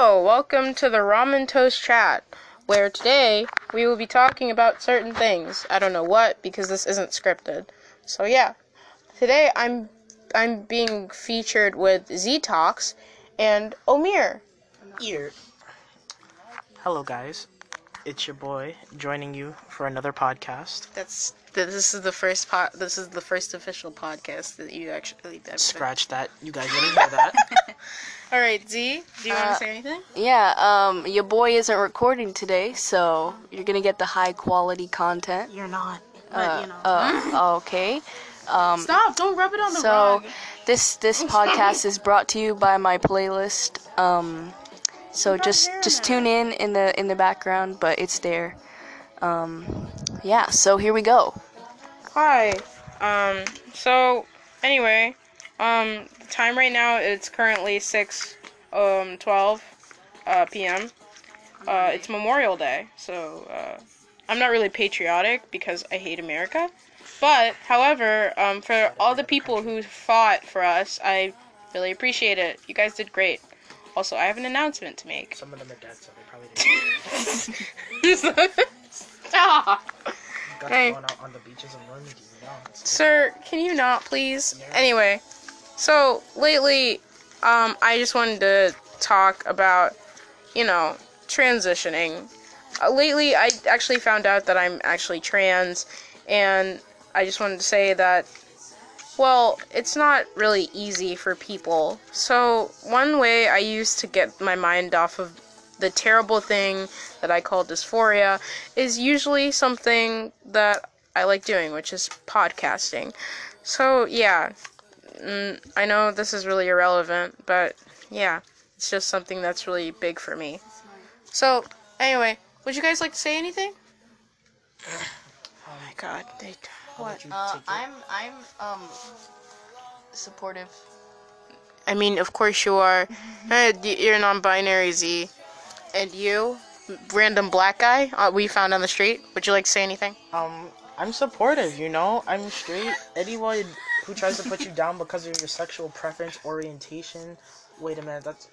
Hello, welcome to the Ramen Toast Chat, where today we will be talking about certain things. I don't know what because this isn't scripted. So yeah, today I'm I'm being featured with ZeeTalks and Omir. Ear. Hello, guys. It's your boy joining you for another podcast. That's this is the first pod. This is the first official podcast that you actually did. Scratch that. You guys didn't hear that. All right, Z. Do you want Uh, to say anything? Yeah, um, your boy isn't recording today, so you're gonna get the high quality content. You're not. But uh, you know. uh, okay. Um, Stop! Don't rub it on the so rug. this this podcast is brought to you by my playlist. Um, so just just tune in in the in the background, but it's there. Um, yeah. So here we go. Hi. Um. So anyway, um, the time right now it's currently six um twelve uh p.m. Uh, it's Memorial Day, so uh, I'm not really patriotic because I hate America. But however, um, for all the people who fought for us, I really appreciate it. You guys did great. Also, I have an announcement to make. Some of them are dead, so they probably didn't. Stop. Got Hey. out on the beaches and run. You know, Sir, can you not please? Anyway, so lately, um, I just wanted to talk about, you know, transitioning. Uh, lately, I actually found out that I'm actually trans, and I just wanted to say that, well, it's not really easy for people. So, one way I used to get my mind off of the terrible thing that I call dysphoria is usually something that I like doing, which is podcasting. So, yeah, mm, I know this is really irrelevant, but yeah, it's just something that's really big for me. So, anyway, would you guys like to say anything? Oh my god, they. How What? Uh. I'm I'm um supportive. I mean, of course you are. You're non-binary, Z. And you, random black guy uh, we found on the street. Would you like to say anything? Um, I'm supportive. You know, I'm straight. Anyone who tries to put you down because of your sexual preference, orientation. Wait a minute. That's.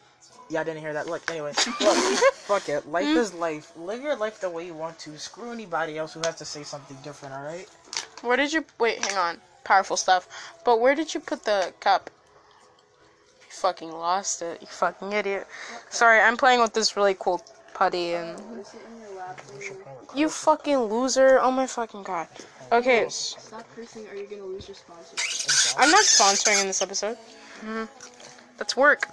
Yeah, I didn't hear that. Look, anyway, look, fuck it. Life mm. is life. Live your life the way you want to. Screw anybody else who has to say something different. All right. Where did you wait? Hang on. Powerful stuff. But where did you put the cup? You fucking lost it. You fucking idiot. Sorry, I'm playing with this really cool putty and. You fucking loser! Oh my fucking god. Okay, Stop cursing, or you're gonna lose your sponsor. I'm not sponsoring in this episode. Mhm. That's work.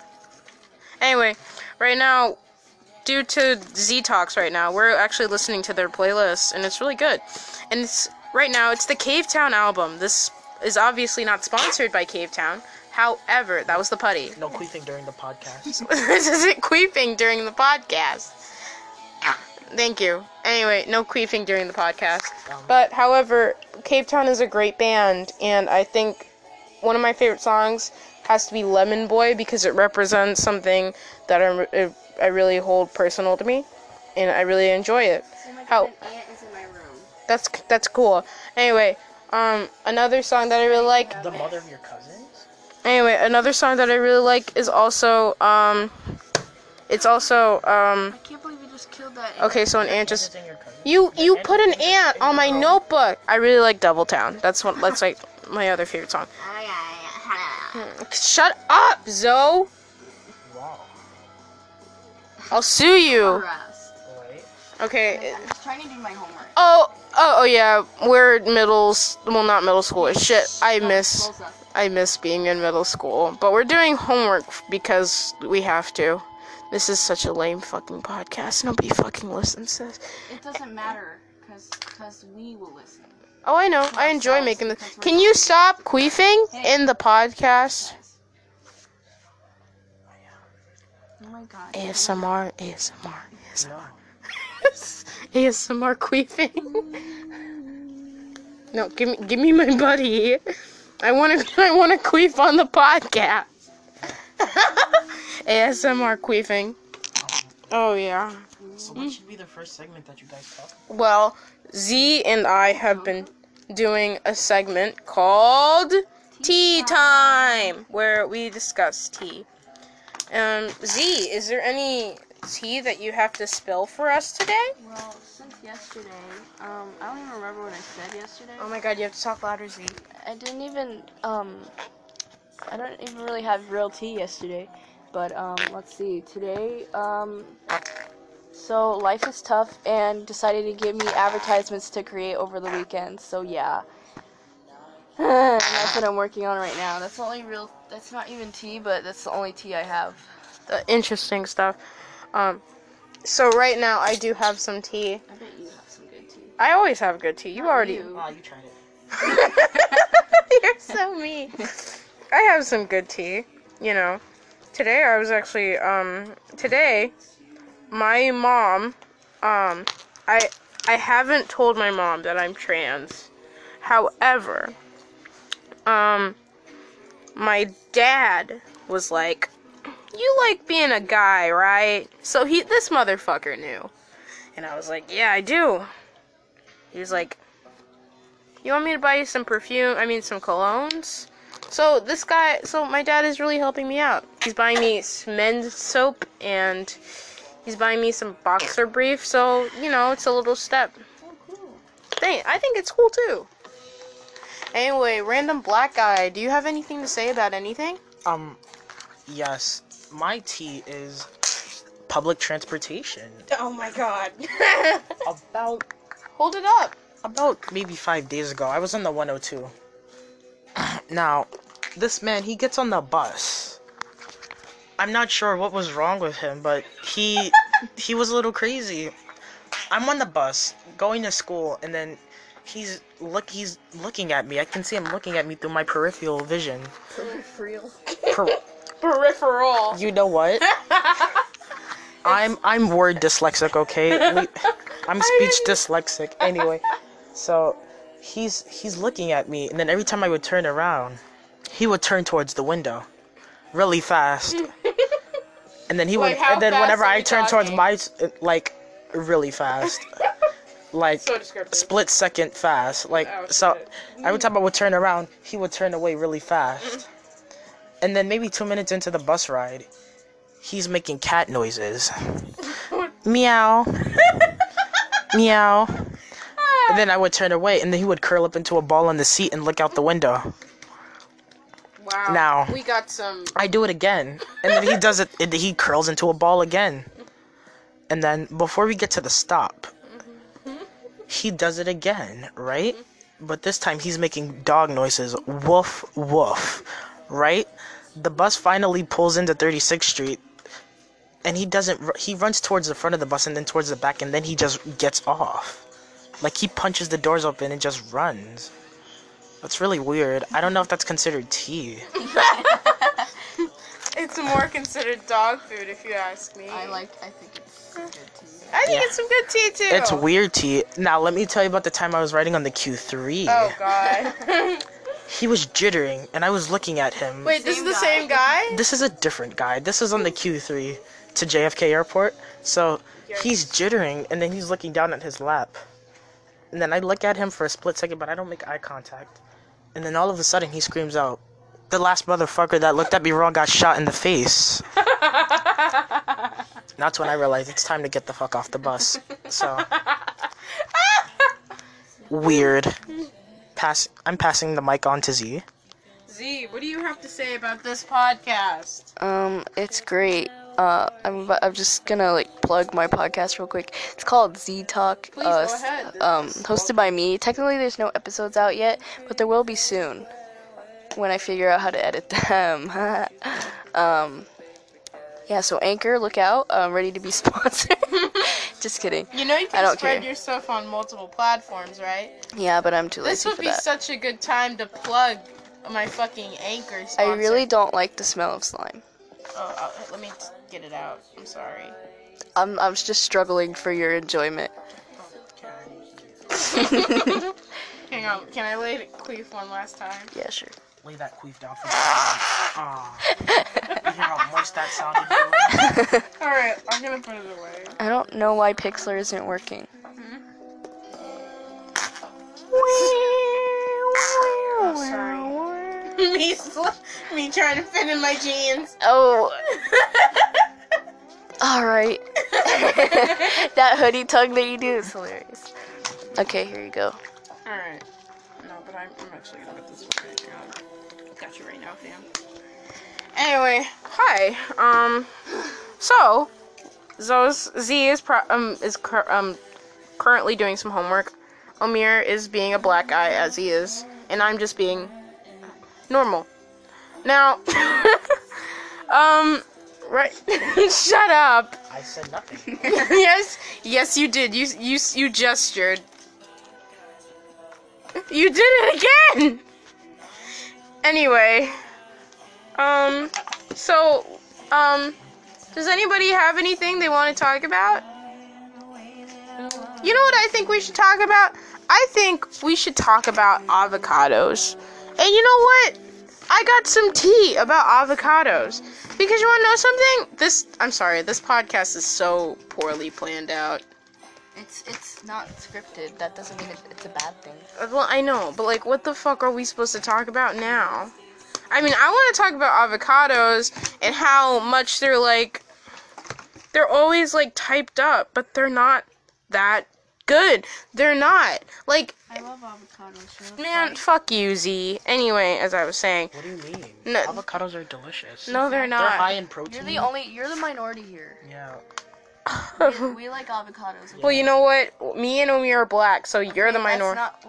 Anyway, right now, due to ZeeTalks right now, we're actually listening to their playlist, and it's really good. And it's right now, it's the Cavetown album. This is obviously not sponsored by Cavetown. However, that was the putty. No queefing during the podcast. this isn't queefing during the podcast. Thank you. Anyway, no queefing during the podcast. But however, Cavetown is a great band, and I think one of my favorite songs has to be Lemon Boy because it represents something that I, I really hold personal to me, and I really enjoy it. How ant is in my room. that's that's cool. Anyway, um, another song that I really like the mother of your cousins. Anyway, another song that I really like is also um it's also um I can't believe you just killed that. okay, so an ant just it in your cousin? you you put an ant on my notebook. I really like Devil Town. That's one that's like my other favorite song. Shut up, Zoe. Wow. I'll sue you. Okay. I'm just trying to do my homework. Oh, oh, oh yeah. We're middle well not middle school. Shit. I oh, miss. I miss being in middle school, but we're doing homework because we have to. This is such a lame fucking podcast. Nobody fucking listens to this. It doesn't matter, cause, cause we will listen. Oh, I know. I enjoy making this. Can you stop queefing Hey. in the podcast? Oh my god. ASMR, ASMR, ASMR. No. ASMR queefing. no, give me, give me my buddy. I want to, I want to queef on the podcast. ASMR queefing. Oh yeah. So what should be the first segment that you guys talk about? Well, Z and I have been doing a segment called Tea Time, where we discuss tea. Um, Z, is there any tea that you have to spill for us today? Well, since yesterday, um, I don't even remember what I said yesterday. Oh my god, you have to talk louder, Z. I didn't even um I don't even really have real tea yesterday. But um let's see. Today um so life is tough and decided to give me advertisements to create over the weekend. So yeah. That's what I'm working on right now. That's the only real that's not even tea, but that's the only tea I have. The interesting stuff. Um, so right now I do have some tea. I bet you have some good tea. I always have good tea. You already. Oh, you tried it. You're so mean. I have some good tea. You know, today I was actually um today my mom um I I haven't told my mom that I'm trans. However, um my dad was like, "You like being a guy, right?" So he this motherfucker knew. And I was like, "Yeah, I do." He was like, you want me to buy you some perfume? I mean, some colognes? So this guy, so my dad is really helping me out. He's buying me men's soap and he's buying me some boxer brief. So you know, it's a little step. Oh, Thing. I think it's cool too. Anyway, random black guy. Do you have anything to say about anything? Um, yes. My tea is public transportation. Oh my god. About Hold it up. about maybe five days ago, I was on the 102. now, this man, he gets on the bus. I'm not sure what was wrong with him, but he he was a little crazy. I'm on the bus going to school, and then he's look he's looking at me. I can see him looking at me through my peripheral vision. Peripheral. Per- Peripheral. you know what? I'm I'm word dyslexic, okay? We- I'm speech dyslexic. Anyway, so he's he's looking at me, and then every time I would turn around, he would turn towards the window, really fast. And then he would, Like, how and then whenever I turned towards my, like, really fast, like So split second fast. Like Oh, so, every time I would turn around, he would turn away really fast. And then maybe two minutes into the bus ride, he's making cat noises. Meow. Meow. And then I would turn away, and then he would curl up into a ball on the seat and look out the window. Wow. Now- we got some. I do it again, and then he does it. And he curls into a ball again. And then before we get to the stop, he does it again, right? But this time he's making dog noises, woof woof, right? The bus finally pulls into 36th Street, and he doesn't. He runs towards the front of the bus and then towards the back, and then he just gets off. Like he punches the doors open and just runs. That's really weird. I don't know if that's considered tea. It's more considered dog food, if you ask me. I like I think it's good tea. I think Yeah. it's some good tea too. It's weird tea. Now let me tell you about the time I was riding on the Q3. Oh god. He was jittering, and I was looking at him. Wait, this is the guy? same guy? This is a different guy. This is on the Q3 to JFK Airport. So he's jittering, and then he's looking down at his lap. And then I look at him for a split second, but I don't make eye contact. And then all of a sudden he screams out, "The last motherfucker that looked at me wrong got shot in the face." That's when I realized it's time to get the fuck off the bus. So weird. Pass. I'm passing the mic on to Z. Z, what do you have to say about this podcast? Um, it's great. Uh, I'm I'm just gonna like plug my podcast real quick. It's called Z Talk. Please uh, go ahead. Um, hosted by me. Technically, there's no episodes out yet, but there will be soon when I figure out how to edit them. um, yeah. So Anchor, look out. I'm ready to be sponsored. just kidding. You know you I can don't spread care. your stuff on multiple platforms, right? Yeah, but I'm too This would be that. such a good time to plug my fucking anchor Sponsor. I really don't like the smell of slime. Oh, uh, let me get it out. I'm sorry. I'm I'm just struggling for your enjoyment. Hang on, can I lay it queef one last time? Yeah, sure. Lay that queef down for me. Ah. You hear how moist that sounded? Alright, I'm gonna put it away. I don't know why Pixlr isn't working. Oh, sorry. me, me trying to fit in my jeans. Oh, all right. that hoodie tug that you do is hilarious. Okay, here you go. Alright. No, but I'm, I'm actually gonna put this one right now. Got you right now, fam. Anyway, hi. Um, so, Zo's, Z is, pro- um, is cur- um, currently doing some homework. Omir is being a black guy as he is, and I'm just being normal. Now, um, right, shut up. I said nothing. yes, yes, you did. You you you gestured. You did it again. Anyway, um, so, um, does anybody have anything they want to talk about? You know what I think we should talk about? I think we should talk about avocados. And you know what? I got some tea about avocados. Because you want to know something? This, I'm sorry, this podcast is so poorly planned out. It's it's not scripted. That doesn't mean it, it's a bad thing. Uh, Well, I know, but like, what the fuck are we supposed to talk about now? I mean, I want to talk about avocados and how much they're like, they're always like typed up, but they're not that good. They're not. Like, I love avocados. man, fuck you, Z. Anyway, as I was saying, What do you mean? No. Avocados are delicious. no, they're not. They're not. high in protein. You're the only. You're the minority here. Yeah. We, we like avocados. well, you know what? Me and Omi are black, so you're the minority. not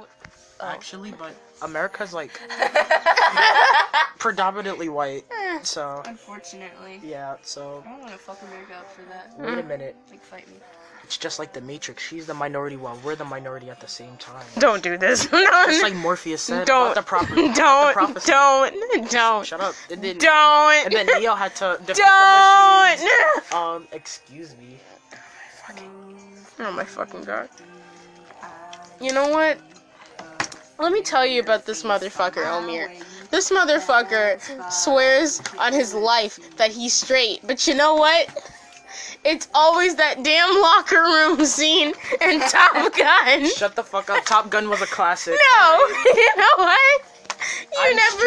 Oh. Actually, but America's like predominantly white. So Unfortunately. yeah. So I don't want to fuck America up for that. wait a minute. Like, fight me. It's just like the Matrix. She's the minority while we're the minority at the same time. Don't do this. no, Just like Morpheus said don't, about the prophecy. about the don't, don't, don't, Shut up. And then, don't, and then Neo had to defeat don't. machines. Um, excuse me. Oh my fucking god. You know what? Let me tell you about this motherfucker, Omir. This motherfucker swears on his life that he's straight, but you know what? It's always that damn locker room scene in Top Gun. Shut the fuck up. Top Gun was a classic. No, you know what? You I'm never,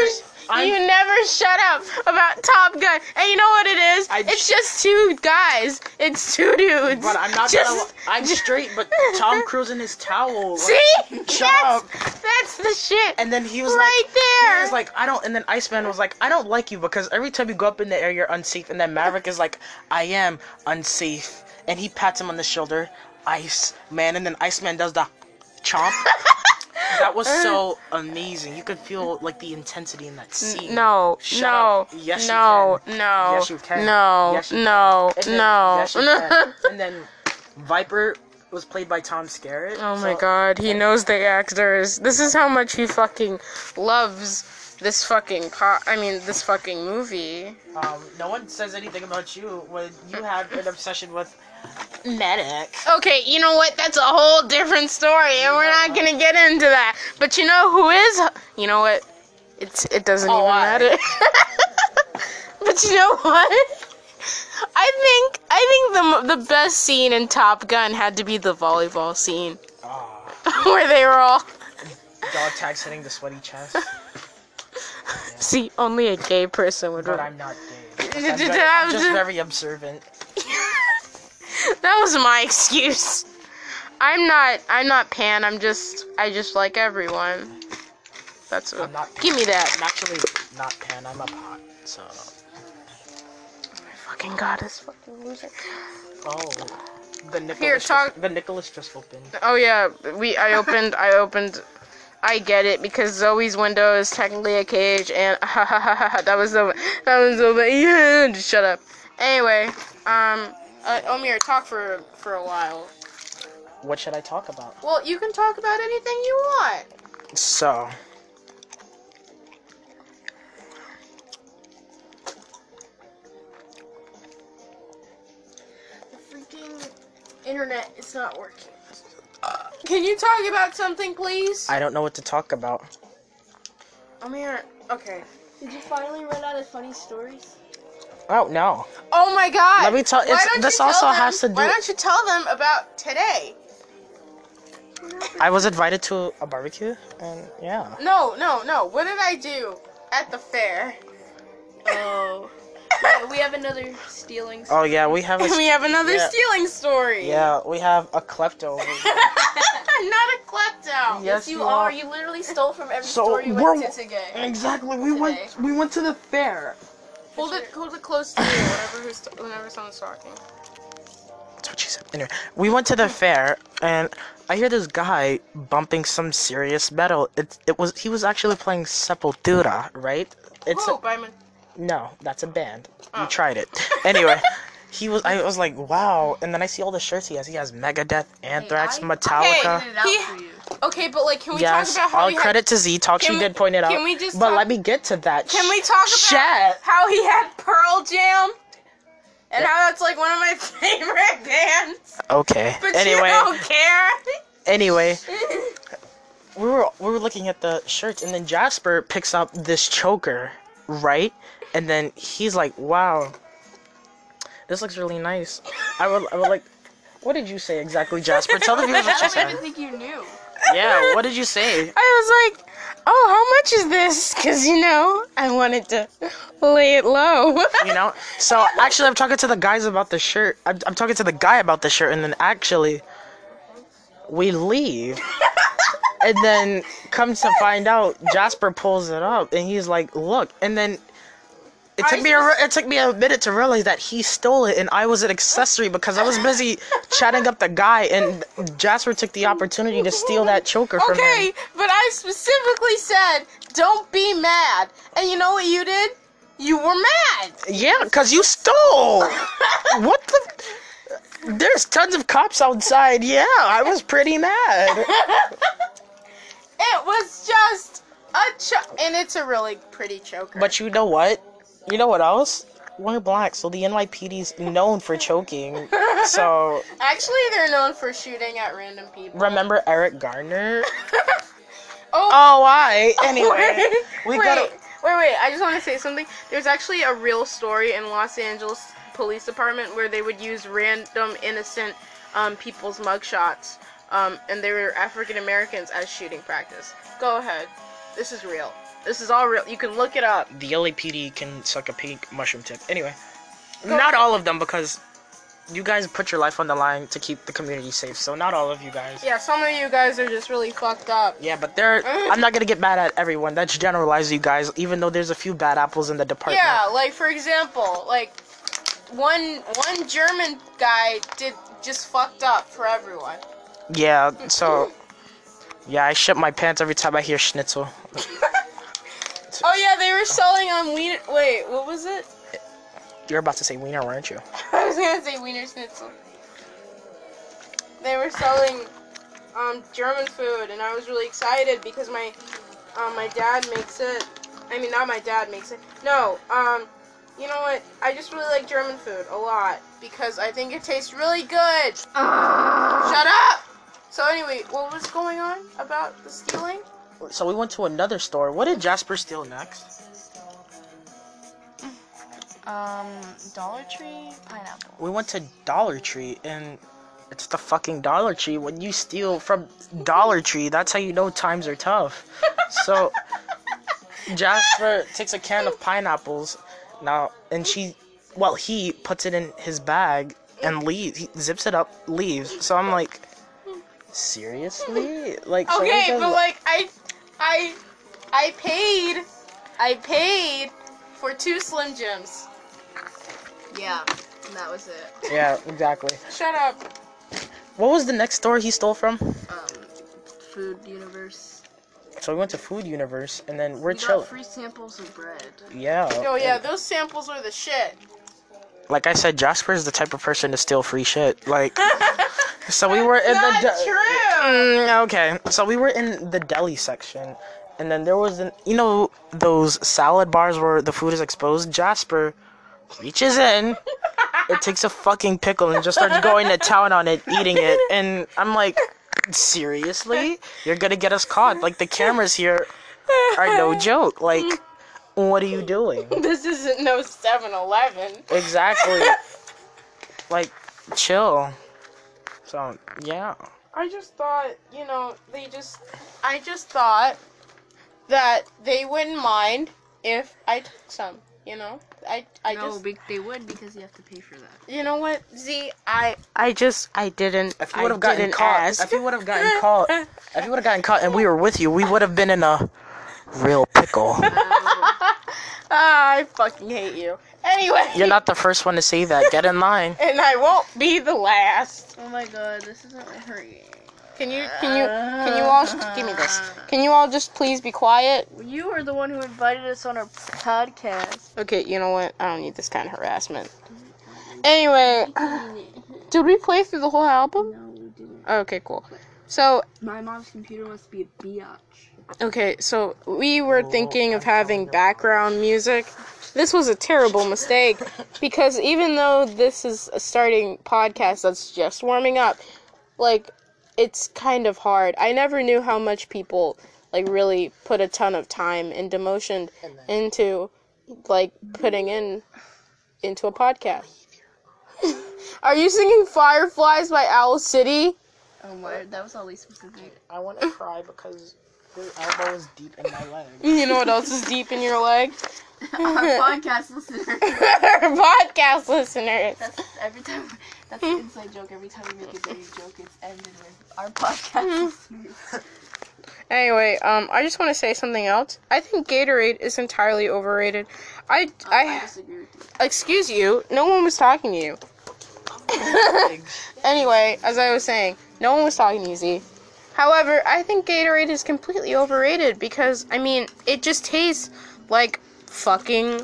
I'm- you never shut up about Top Gun. And you know what it is? I it's just two guys. It's two dudes. But I'm not just, gonna. I'm straight, but Tom Cruise in his towel. like- See? Shut that's, up. that's the shit. And then he was right like, there. He was like, I don't. And then Iceman was like, I don't like you because every time you go up in the air, you're unsafe. And then Maverick is like, I am unsafe. And he pats him on the shoulder, Ice Man. And then Iceman does the chomp. that was so amazing. You could feel like the intensity in that scene. no, Shut no, up. Yes, you no, can. no, Yes, you can. no, Yes, you no, then- no. yes, you can. and then Viper was played by Tom Skerritt. Oh my so- god, he knows the actors. This is how much he fucking loves this fucking po- I mean, this fucking movie. Um, no one says anything about you when you have an obsession with medic. Okay, you know what? That's a whole different story, and we're not gonna get into that. But you know who is? You know what? It's it doesn't Oh, even I- matter. but you know what? I think I think the the best scene in Top Gun had to be the volleyball scene Ah, where they were all. dog tags hitting the sweaty chest. See, only a gay person would. But I'm not gay. I'm, very- I'm just very observant. that was my excuse. I'm not. I'm not pan. I'm just. I just like everyone. That's what. I'm not. Give me that. I'm actually not pan. I'm a pot. So. My fucking god, this fucking loser. Oh. The Nicholas. Here, just- talk- the Nicholas just opened. Oh yeah, we. I opened. I opened. I get it because Zoe's window is technically a cage, and that was so. That was so. Yeah, just shut up. Anyway, um, uh, Omir, talk for for a while. What should I talk about? Well, you can talk about anything you want. So. The freaking internet is not working. Can you talk about something, please? I don't know what to talk about. Omir, okay. Did you finally run out of funny stories? Oh no. Oh my god. Let me tell- Why it's- don't this you tell also them- has to do. Why do- don't you tell them about today? I was invited to a barbecue, and yeah. No, no, no. What did I do? at the fair. Oh. Yeah, we have another stealing. Story. Oh yeah, we have a we have another Yeah. stealing story. yeah, we have a klepto. over here. Not a klepto. Yes, you you are. are. You literally stole from every So, store you went to today. Exactly. We Today. went we went to the fair. Hold it, hold it close to you whenever, who's, whenever someone's talking. That's what she said. Anyway, we went to the fair and I hear this guy bumping some serious metal. It it was he was actually playing Sepultura, right? It's a, oh, by no, that's a band. Oh. You tried it. Anyway, he was I was like, wow. And then I see all the shirts he has. He has Megadeth, Anthrax, I- Metallica. Okay. it out He- for you. Okay, but like, can we Yes, talk about how all he had credit to Z Talk. She we- did point it out. can we just but talk- let me get to that. Can we talk about Shit. how he had Pearl Jam? And how that's like one of my favorite bands. Okay. But anyway, you don't care. anyway, we were we were looking at the shirts, and then Jasper picks up this choker, right? And then he's like, "Wow, this looks really nice." I would I would like. What did you say exactly, Jasper? Tell the viewers what you said. I didn't think you knew. Yeah, what did you say? I was like, oh, how much is this? Because, you know, I wanted to lay it low. You know. So actually, I'm talking to the guys about the shirt. I'm, I'm talking to the guy about the shirt, and then actually, we leave. and then comes to find out, Jasper pulls it up, and he's like, "Look!" And then it took me a it took me a minute to realize that he stole it, and I was an accessory because I was busy chatting up the guy, and Jasper took the opportunity to steal that choker from okay, but I specifically said, don't be mad. And you know what you did? You were mad. Yeah, because you stole. what the? There's tons of cops outside. Yeah, I was pretty mad. It was just a cho- and it's a really pretty choker. But you know what? You know what else? We're black, so the NYPD's known for choking. So actually, they're known for shooting at random people. remember Eric Garner? Oh, Oh, why? Anyway, we wait, gotta. wait, wait! I just want to say something. There's actually a real story in Los Angeles Police Department where they would use random innocent um, people's mugshots, um, and they were African Americans as shooting practice. Go ahead. This is real. This is all real. You can look it up. The LAPD can suck a pink mushroom tip. Anyway, not all of them because you guys put your life on the line to keep the community safe. So not all of you guys. Yeah, some of you guys are just really fucked up. Yeah, but there. Mm-hmm. I'm not gonna get mad at everyone. That's generalize you guys. Even though there's a few bad apples in the department. Yeah, like for example, like one one German guy did just fucked up for everyone. Yeah. So. Yeah, I shit my pants every time I hear schnitzel. Oh yeah, they were selling on Wiener. Wait, what was it? You're about to say wiener, weren't you? I was gonna say Wiener Schnitzel. They were selling um, German food, and I was really excited because my um, my dad makes it. I mean, not my dad makes it. No, um, you know what? I just really like German food a lot because I think it tastes really good. Shut up. So anyway, what was going on about the stealing? So we went to another store. What did Jasper steal next? Um, Dollar Tree pineapple. We went to Dollar Tree, and it's the fucking Dollar Tree. When you steal from Dollar Tree, that's how you know times are tough. So Jasper takes a can of pineapples now, and she, well, he puts it in his bag and leaves. He zips it up, leaves. So I'm like, seriously? Like, Okay, but like I, I, I paid, I paid for two Slim Jims. Yeah, and that was it. yeah, exactly. Shut up. What was the next store he stole from? Um, Food Universe. So we went to Food Universe, and then we're We got chill. free samples of bread. Yeah. Oh yeah, those samples were the shit. Like I said, Jasper is the type of person to steal free shit. Like, so we were in the. de- true. Mm, okay, so we were in the deli section, and then there was an, you know, those salad bars where the food is exposed. Jasper reaches in, it takes a fucking pickle and just starts going to town on it, eating it, and I'm like, seriously, you're gonna get us caught? Like the cameras here are no joke. Like, what are you doing? This isn't no 7-Eleven. Exactly. like, chill. So, yeah. I just thought, you know, they just, I just thought that they wouldn't mind if I took some. You know, I I no, just be- they would because you have to pay for that. you know what Z I I just I didn't If you I would have gotten caught, ask. if you would have gotten caught, if you would have gotten caught and we were with you, we would have been in a real pickle. Ah, I fucking hate you. Anyway, You're not the first one to say that. Get in line. and I won't be the last. Oh my god, this isn't hurting. Can you can you can you all just give me this? Can you all just please be quiet? You are the one who invited us on our podcast. Okay, you know what? I don't need this kind of harassment. Anyway, did we play through the whole album? No, we didn't. Okay, cool. So, My mom's computer must be a biatch. Okay, so we were oh, thinking of having background music. This was a terrible mistake because even though this is a starting podcast that's just warming up, like it's kind of hard. I never knew how much people like really put a ton of time and emotion into like putting in into a podcast. Are you singing Fireflies by Owl City? Oh my, that was all specific. I want to cry because your elbow is deep in my leg. You know what else is deep in your leg? our podcast listener. podcast listeners. That's every time. That's an inside joke. Every time we make a dirty joke, it's ended with our podcast listeners. Anyway, um, I just want to say something else. I think Gatorade is entirely overrated. I, I I, disagree with you. excuse you. No one was talking to you. anyway, as I was saying, no one was talking to you, Z. However, I think Gatorade is completely overrated because, I mean, it just tastes like fucking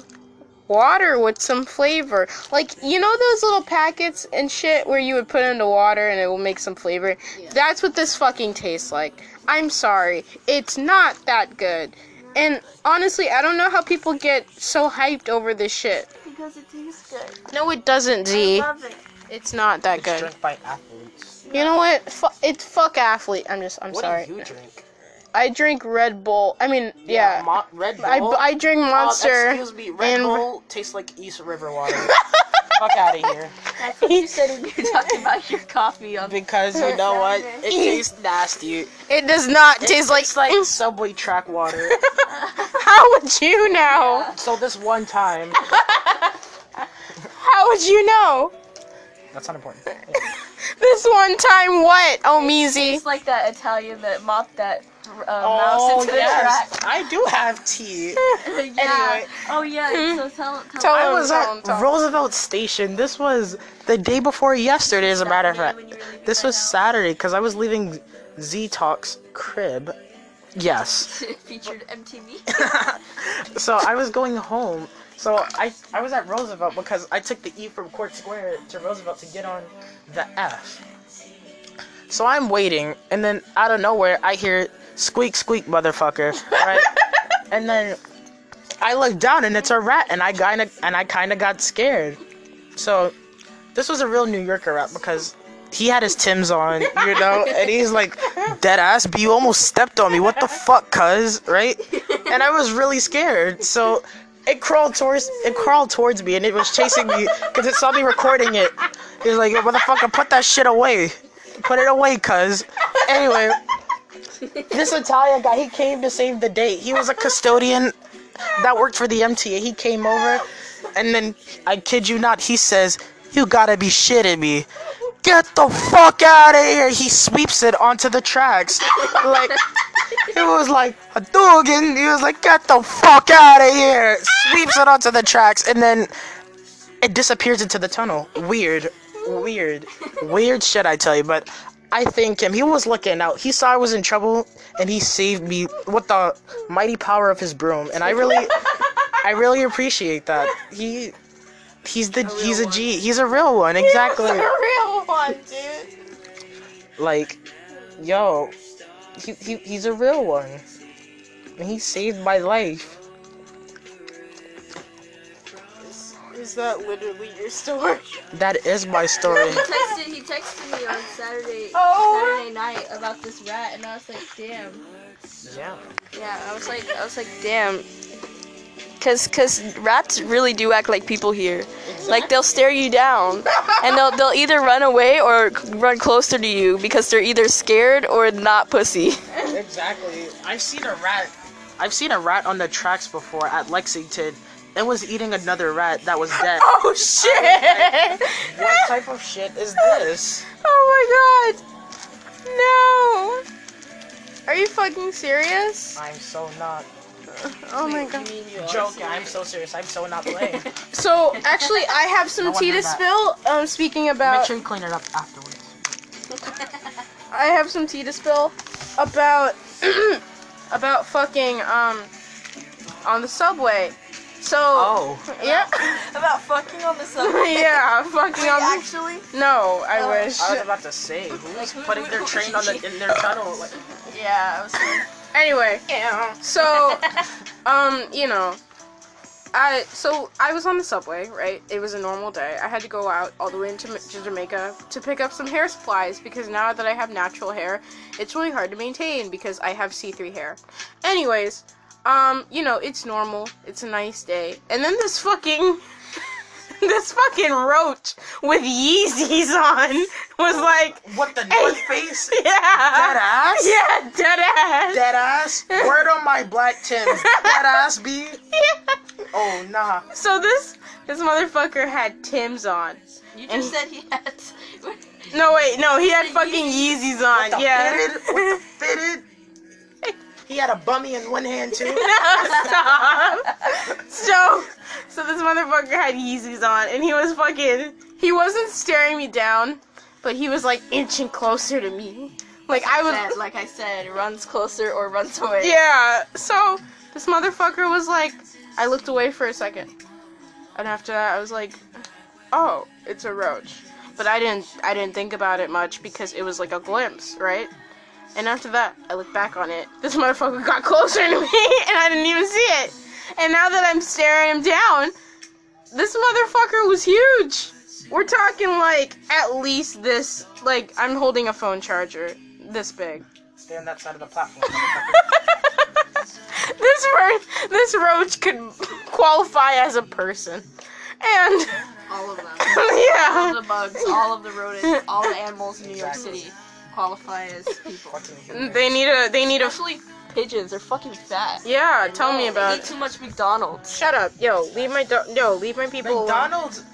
water with some flavor. Like, you know those little packets and shit where you would put into water and it will make some flavor? Yeah. That's what this fucking tastes like. I'm sorry. It's not that good. And honestly, I don't know how people get so hyped over this shit. Because it tastes good. No, it doesn't, Z. love it. It's not that It's good. Drank by athletes. You know what? Fu- it's fuck athlete. I'm just. I'm What sorry. do you drink? I drink Red Bull. I mean, yeah. Mo- Red Bull. I, I drink Oh, Monster. excuse me, Red and- Bull tastes like East River water. Fuck out of here. That's what you said when you talked about your coffee on Because you know what? It tastes nasty. It does not It taste like. tastes like Subway track water. How would you know? so this one time, How would you know? that's not important. This one time, what? Oh, Measy. It's like that Italian that mopped that uh, Oh mouse into yes, the I do have tea. yeah. Anyway. Oh yeah. So tell tell, Tell I him, was tell at him, tell him. Roosevelt Station. This was the day before yesterday, as a matter of fact. when you were leaving This was house. Saturday because I was leaving Z Talk's crib. Yes. featured MTV. so I was going home. So I I was at Roosevelt because I took the E from Court Square to Roosevelt to get on the F. So I'm waiting, and then out of nowhere I hear squeak squeak motherfucker, right? and then I look down and it's a rat, and I kind of and I kind of got scared. So this was a real New Yorker rat because he had his Tim's on, you know, and he's like, dead ass, but you almost stepped on me. What the fuck, cuz, right? And I was really scared. So it crawled towards it crawled towards me and it was chasing me because it saw me recording it. It was like, motherfucker, put that shit away. Put it away, cuz. Anyway, this Italian guy, he came to save the day. He was a custodian that worked for the MTA. He came over and then I kid you not, he says, You gotta be shitting me. Get the fuck out of here! He sweeps it onto the tracks. Like it was like a dog and he was like, Get the fuck out of here! Sweeps it onto the tracks and then it disappears into the tunnel. Weird. Weird. Weird shit I tell you, but I thank him. He was looking out. He saw I was in trouble and he saved me with the mighty power of his broom. And I really I really appreciate that. He he's the he's a G. He's a real one, exactly. He's a real one, dude. Like, yo, he, he he's a real one. And he saved my life. Is that literally your story? That is my story. He texted, he texted me on Saturday, Oh. Saturday night about this rat, and I was like, damn. Yeah. Yeah, I was like, I was like, damn. Cause, cause rats really do act like people here. Like they'll stare you down, and they'll they'll either run away or run closer to you because they're either scared or not pussy. Exactly. I've seen a rat. I've seen a rat on the tracks before at Lexington. It was eating another rat that was dead. Oh shit! what type of shit is this? Oh my god! No! Are you fucking serious? I'm so not Oh my god. joking. I'm so serious. I'm so not playing. So actually, I have some one tea to heard that. spill. Um, speaking Make about, sure you clean it up afterwards. I have some tea to spill about about fucking um on the subway. So Oh. yeah, About fucking on the subway. yeah, fucking on. The, Actually, no, I Oh. wish. I was about to say who's who- putting their who- train on the in their tunnel. Like, yeah, I was. Anyway, Yeah. so um, you know, I so I was on the subway, right? It was a normal day. I had to go out all the way into to Jamaica to pick up some hair supplies because now that I have natural hair, it's really hard to maintain because I have C3 hair. Anyways, um, you know, it's normal. It's a nice day. And then this fucking this fucking roach with Yeezys on was like, what the Hey. North Face? yeah. Dead ass? Yeah, dead ass. Dead ass? Word on my black Tims. Dead ass be. Yeah. Oh nah. So this this motherfucker had Tim's on. You And- just said he had. No wait, no, he had fucking Yeezys on. With the yeah. fitted? With the fitted? He had a bummy in one hand too. stop. So, so this motherfucker had Yeezys on, and he was fucking. He wasn't staring me down, but he was like inching closer to me. Like I was. Said, like I said, runs closer or runs away. Yeah. So this motherfucker was like, I looked away for a second, and after that I was like, oh, it's a roach. But I didn't, I didn't think about it much because it was like a glimpse, right? And after that, I look back on it. This motherfucker got closer to me, and I didn't even see it. And now that I'm staring him down, this motherfucker was huge. We're talking like at least this, like I'm holding a phone charger this big. Stay on that side of the platform. this ro- this roach could qualify as a person, and All of them. All yeah, of the bugs, all of the rodents, all the animals in New York City qualify as people. They need a they need a Especially pigeons, they're fucking fat. yeah. Tell me They about. eat too much McDonald's. Shut up, yo. Leave my do- yo. Leave my people. alone. McDonald's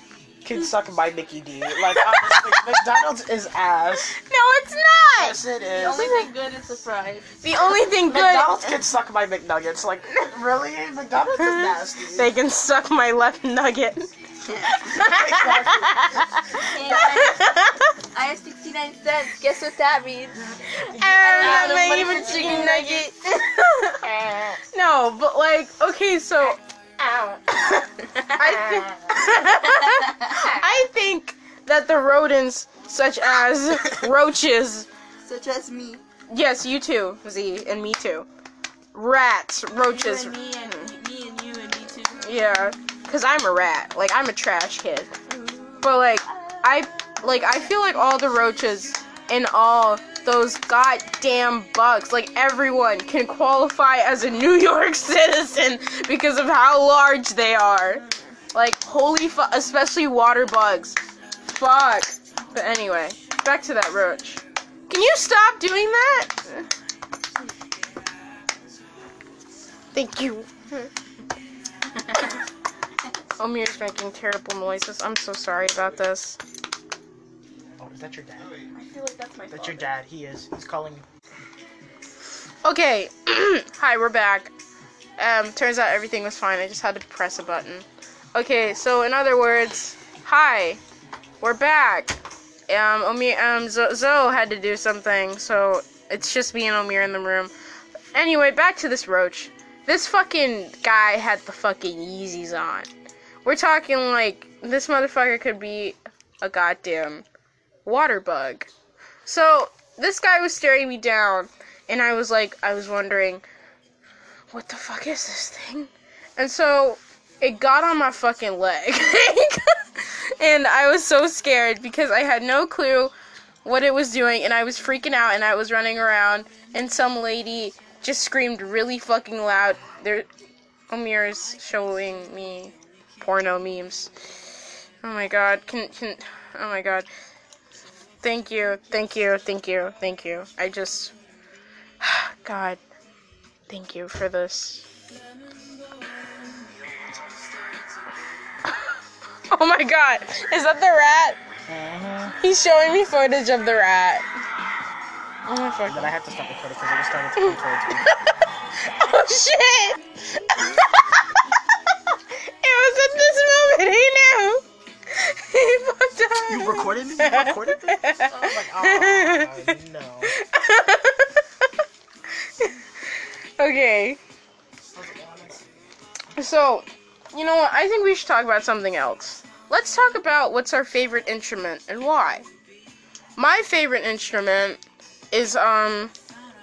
can suck by Mickey D. Like honestly, McDonald's is ass. No, it's not. Yes, it is. The only thing good is the fries. The only thing good. McDonald's can suck my McNuggets. Like really, McDonald's is nasty. They can suck my left nugget. I have 69 cents. Guess what that means? Ah, and my money even chicken nugget. no, but like, okay, so I think I think that the rodents, such as roaches, Such as me. yes, you too, Z, and me too, rats, roaches, You and me and me and you and me too. yeah, cause I'm a rat, like I'm a trash kid, but like I like I feel like all the roaches and all those goddamn bugs, like everyone can qualify as a New York citizen because of how large they are. Like holy fu- especially water bugs. Fuck. But anyway, back to that roach. Can you stop doing that? Thank you. Omir's making terrible noises. I'm so sorry about this. Oh, is that your dad? I feel like that's my That's your dad. He is. He's calling you. Okay. Hi, we're back. Um, turns out everything was fine. I just had to press a button. Okay, so in other words, hi, we're back. Um, Omir, um, Zo- Zoe had to do something, so it's just me and Omir in the room. Anyway, back to this roach. This fucking guy had the fucking Yeezys on. We're talking like this motherfucker could be a goddamn water bug. So this guy was staring me down, and I was like, I was wondering, what the fuck is this thing? And so it got on my fucking leg. and I was so scared because I had no clue what it was doing and I was freaking out and I was running around and some lady just screamed really fucking loud. There Omir's showing me porno memes. Oh my god, can can oh my god. Thank you, thank you, thank you, thank you. I just God. Thank you for this. oh my god. Is that the rat? Uh-huh. He's showing me footage of the rat. Oh my fucking But I have to stop recording because it was starting to come towards me. oh shit! it was at this moment he knew. He fucked up. You recorded me? You recorded me? I was like, oh, no. okay. So, you know what? I think we should talk about something else. Let's talk about what's our favorite instrument and why. My favorite instrument is um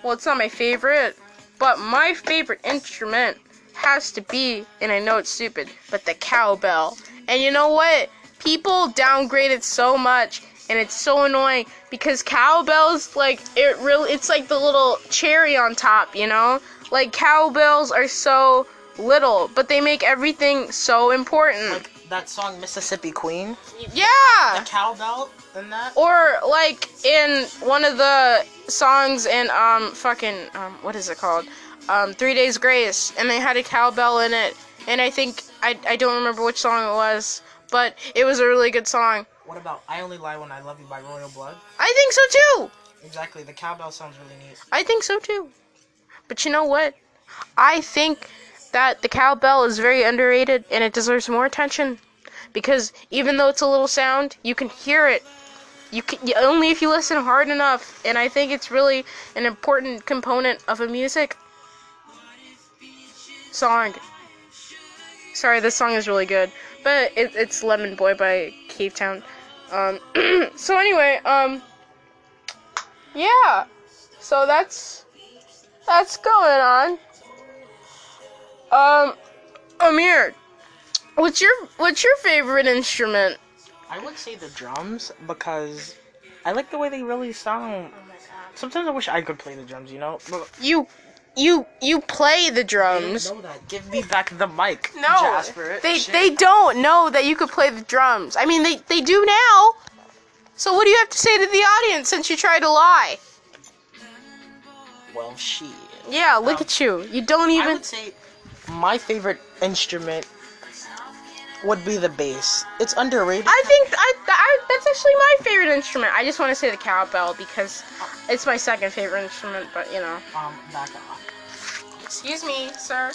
well it's not my favorite, but my favorite instrument has to be and I know it's stupid, but the cowbell. And you know what? People downgrade it so much and it's so annoying because cowbells like it really it's like the little cherry on top, you know? Like cowbells are so little, but they make everything so important. Like that song Mississippi Queen. yeah. The cowbell in that. Or like in one of the songs in um fucking um what is it called? Um Three Days Grace and they had a cowbell in it and I think I I don't remember which song it was, but it was a really good song. What about I Only Lie When I Love You by Royal Blood? I think so too. Exactly. The cowbell sounds really neat. I think so too. But you know what? I think that the cowbell is very underrated and it deserves more attention because even though it's a little sound, you can hear it. You can only if you listen hard enough, and I think it's really an important component of a music song. Sorry, this song is really good, but it, it's "Lemon Boy" by Cavetown. Um, so anyway, um, yeah. So that's that's going on. Um, Omir, what's your what's your favorite instrument? I would say the drums because I like the way they really sound. Sometimes I wish I could play the drums, you know? But You you you play the drums. know that. Give me back the mic, No, Jasper. they Shit. they don't know that you could play the drums. I mean, they they do now. So what do you have to say to the audience since you tried to lie? Well, shit. Yeah, look Um, at you. You don't I even. would say my favorite instrument would be the bass. It's underrated. I think I, I that's actually my favorite instrument. I just want to say the cowbell because it's my second favorite instrument. But you know. Um, back. Excuse me, sir.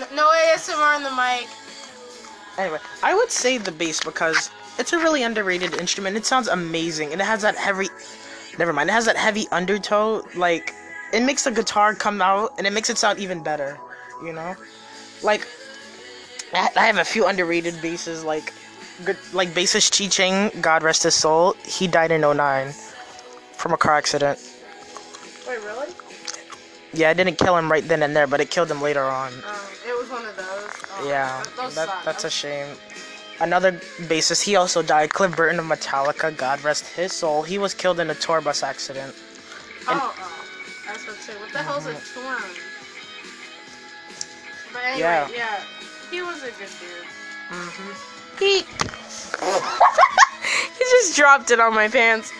N- no ASMR on the mic. Anyway, I would say the bass because it's a really underrated instrument. It sounds amazing, and it has that heavy. Never mind. It has that heavy undertow. Like, it makes the guitar come out, and it makes it sound even better. You know, like I have a few underrated basses, like good, like bassist Chi Cheng, God rest his soul. He died in 09 from a car accident. Wait, really? Yeah, it didn't kill him right then and there, but it killed him later on. Um, it was one of those. Oh, Yeah, those that, suck. that's a shame. Another bassist, he also died. Cliff Burton of Metallica, God rest his soul. He was killed in a tour bus accident. Oh, oh. I was about to say, what the hell's a torn? But anyway, Yeah. yeah. He was a good dude. Mm-hmm. He. he just dropped it on my pants.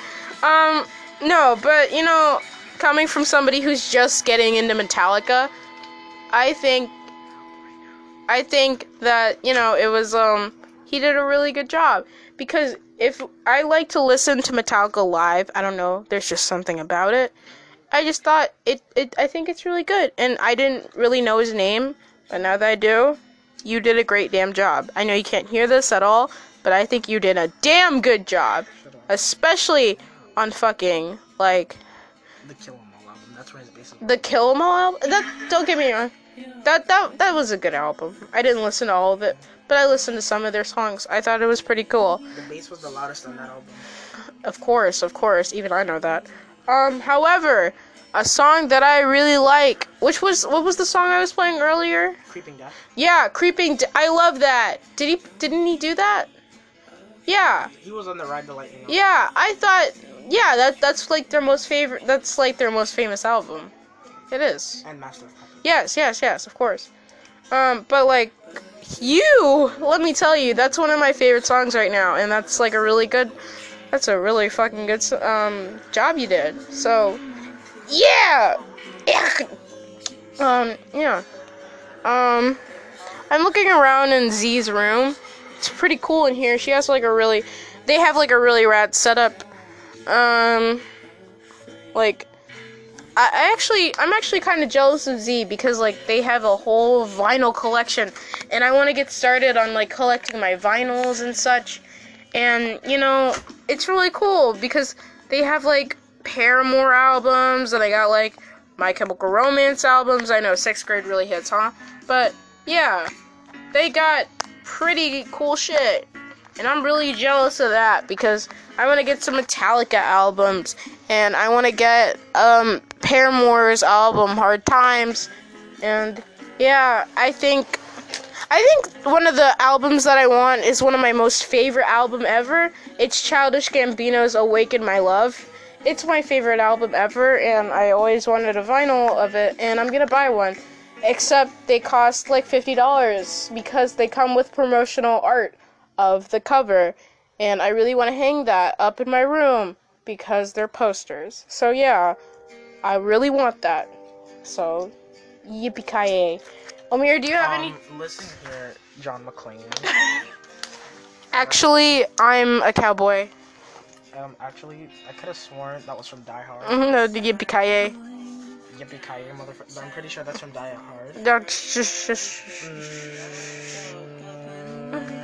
Um, no, but you know, coming from somebody who's just getting into Metallica, I think. I think that, you know, it was, um, he did a really good job. Because if I like to listen to Metallica live, I don't know, there's just something about it. I just thought it, it I think it's really good. And I didn't really know his name, but now that I do, you did a great damn job. I know you can't hear this at all, but I think you did a damn good job. Especially on fucking, like, The Kill 'Em All album. That's where his bass the Kill 'Em All album. That, don't get me wrong. That, that, that was a good album. I didn't listen to all of it, but I listened to some of their songs. I thought it was pretty cool. The bass was the loudest on that album. Of course, of course, even I know that. Um, however, a song that I really like, which was what was the song I was playing earlier? Creeping Death. Yeah, Creeping. I love that. Did he? Didn't he do that? Yeah, He was on the Ride the Lightning. album. yeah. I thought. Yeah, that that's like their most favorite. That's like their most famous album. It is. And Master of Puppets. Yes, yes, yes. Of course. Um, but like you, let me tell you, that's one of my favorite songs right now, and that's like a really good. That's a really fucking good um job you did. So, yeah. Um, yeah. Um, I'm looking around in Z's room. It's pretty cool in here. She has like a really, they have like a really rad setup. Um, like, I, I actually, I'm actually kind of jealous of Z because like they have a whole vinyl collection, and I want to get started on like collecting my vinyls and such. And you know, it's really cool because they have like Paramore albums, and they got like My Chemical Romance albums. I know sixth grade really hits, huh? But yeah, they got pretty cool shit. And I'm really jealous of that because I want to get some Metallica albums and I want to get um Paramore's album Hard Times and yeah, I think I think one of the albums that I want is one of my most favorite album ever. It's Childish Gambino's Awaken My Love. It's my favorite album ever and I always wanted a vinyl of it and I'm going to buy one. Except they cost like $50 because they come with promotional art of the cover. And I really want to hang that up in my room because they're posters. So yeah, I really want that. So, yippee ki Omir, do you have any? Um, listen here, John McClane. Actually, I'm a cowboy. Um, actually, I could have sworn that was from Die Hard. Mhm, No, the yippee ki Yippee ki motherfucker! But I'm pretty sure that's from Die Hard. That's just, just- Mm,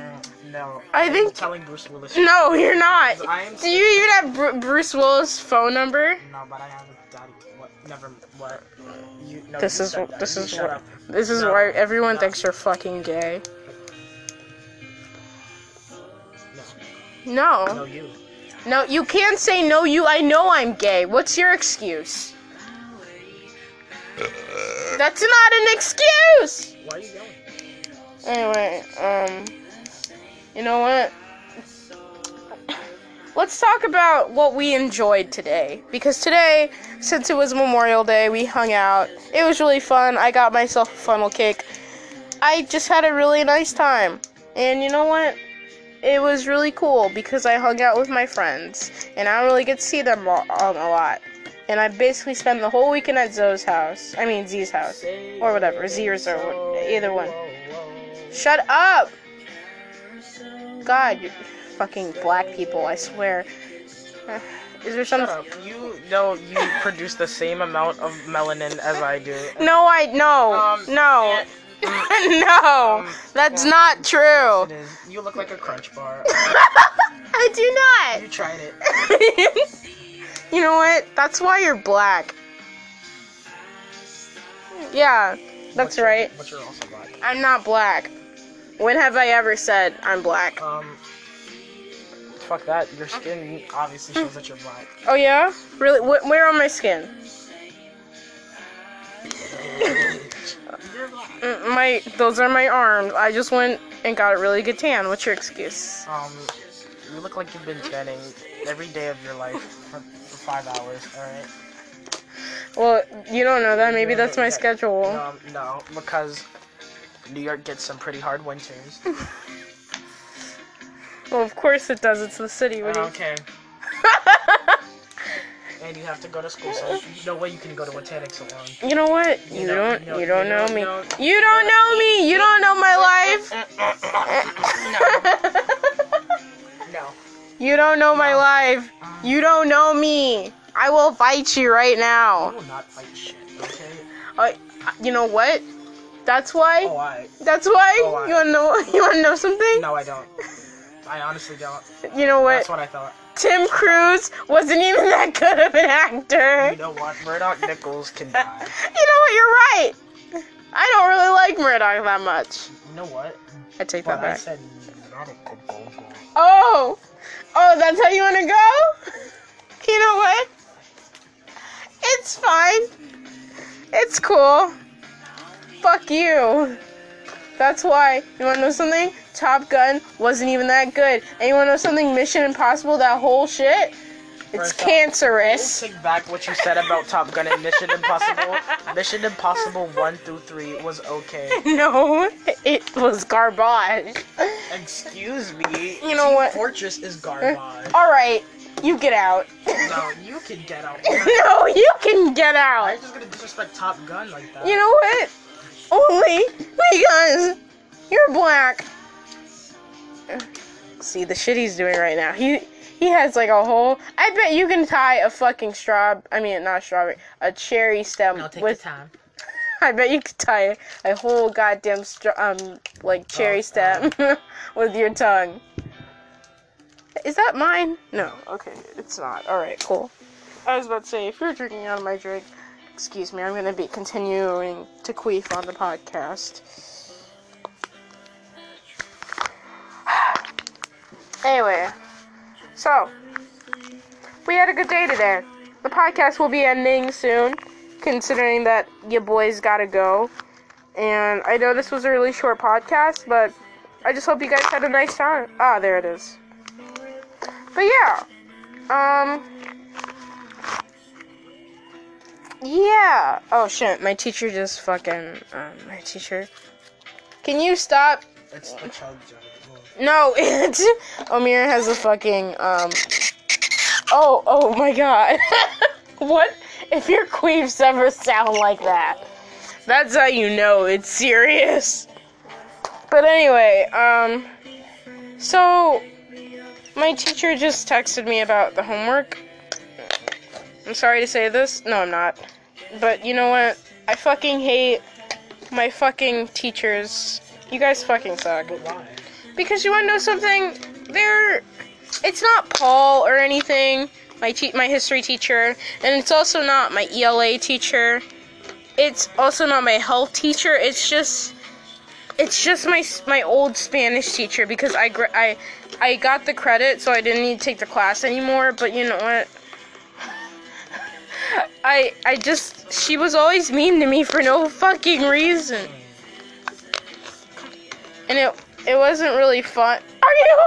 no. I think- telling Bruce Willis. No, you're not. Do you even have Bru- Bruce Willis' phone number? No, but I have a daddy. What? Never. What? You. No, This you is that. this You is up. this is No, why everyone no. thinks you're fucking gay. No. No. No, you. No, you can't say no, you. I know I'm gay. What's your excuse? That's not an excuse! Why are you going? Anyway, um. You know what? Let's talk about what we enjoyed today. Because today, since it was Memorial Day, we hung out. It was really fun. I got myself a funnel cake. I just had a really nice time. And you know what? It was really cool because I hung out with my friends. And I don't really get to see them a, um, a lot. And I basically spent the whole weekend at Zoe's house. I mean, Z's house. Or whatever. Z's or what- either one. Shut up! God, you fucking black people, I swear. Is there something? You know you produce the same amount of melanin as I do. No, I no, Um, no, yeah, no. um, That's yeah. not true. It is. You look like a crunch bar. I do not. You tried it. you know what? That's why you're black. Yeah, that's But right. But you're also black. I'm not black. When have I ever said I'm black? Um. Fuck that. Your skin obviously shows that you're black. Oh yeah? Really? Wh- where on my skin? Mm, My those are my arms. I just went and got a really good tan. What's your excuse? Um. You look like you've been tanning every day of your life for, for five hours. All right. Well, you don't know that. Maybe Yeah, that's my yeah. schedule. No, no, because New York gets some pretty hard winters. Well, of course it does. It's the city. What do you? okay. And you have to go to school, so no way you can go to tanning salon. You know what? You You don't. you know- You don't you know know- me. you know- You don't know me. You don't know my life. No. no. You don't know my life. You don't know me. I will fight you right now. I will not fight shit, okay? Uh, you know what? That's why. Oh, I. That's why. Oh, I- You wanna know? You wanna know something? No, I don't. I honestly don't. You know what? That's what I thought. Tom Cruise wasn't even that good of an actor. You know what? Murdoch Nichols can die. You know what? You're right. I don't really like Murdoch that much. You know what? I take But that I back. said not a good go go. Oh, oh, that's how you want to go? You know what? It's fine. It's cool. Fuck you. That's why. You want to know something? Top Gun wasn't even that good. And you want to know something? Mission Impossible, that whole shit? It's First off, cancerous. Take back what you said about Top Gun and Mission Impossible. Mission Impossible 1 through 3 was okay. No, it was garbage. Excuse me. You know Team what? Fortress is garbage. All right, You get out. No, you can get out. no, you can get out. I'm just gonna disrespect Top Gun like that. You know what? Only because you're black. See the shit he's doing right now. He he has like a whole. I bet you can tie a fucking straw. I mean, not strawberry, a cherry stem take with. the time. I bet you could tie a whole goddamn stra- um like cherry Oh, stem with your tongue. Is that mine? No. Okay, it's not. All right, cool. I was about to say if you're drinking out of my drink, excuse me, I'm gonna be continuing to queef on the podcast. anyway, so we had a good day today. The podcast will be ending soon considering that your boys gotta go. And I know this was a really short podcast, but I just hope you guys had a nice time. Ah, there it is. But yeah, um, yeah. Oh shit, my teacher just fucking, um, my teacher. Can you stop? It's the jug. No, it's Omir has a fucking, um. Oh, oh my god. what if your queefs ever sound like that? That's how you know it's serious. But anyway, um, so my teacher just texted me about the homework. I'm sorry to say this. No, I'm not. But you know what? I fucking hate my fucking teachers. You guys fucking suck. Because you want to know something? They're. It's not Paul or anything, my te- my history teacher, and it's also not my ELA teacher. It's also not my health teacher. It's just. It's just my my old Spanish teacher because I I I got the credit, so I didn't need to take the class anymore. But you know what? I I just she was always mean to me for no fucking reason. And it it wasn't really fun. Are you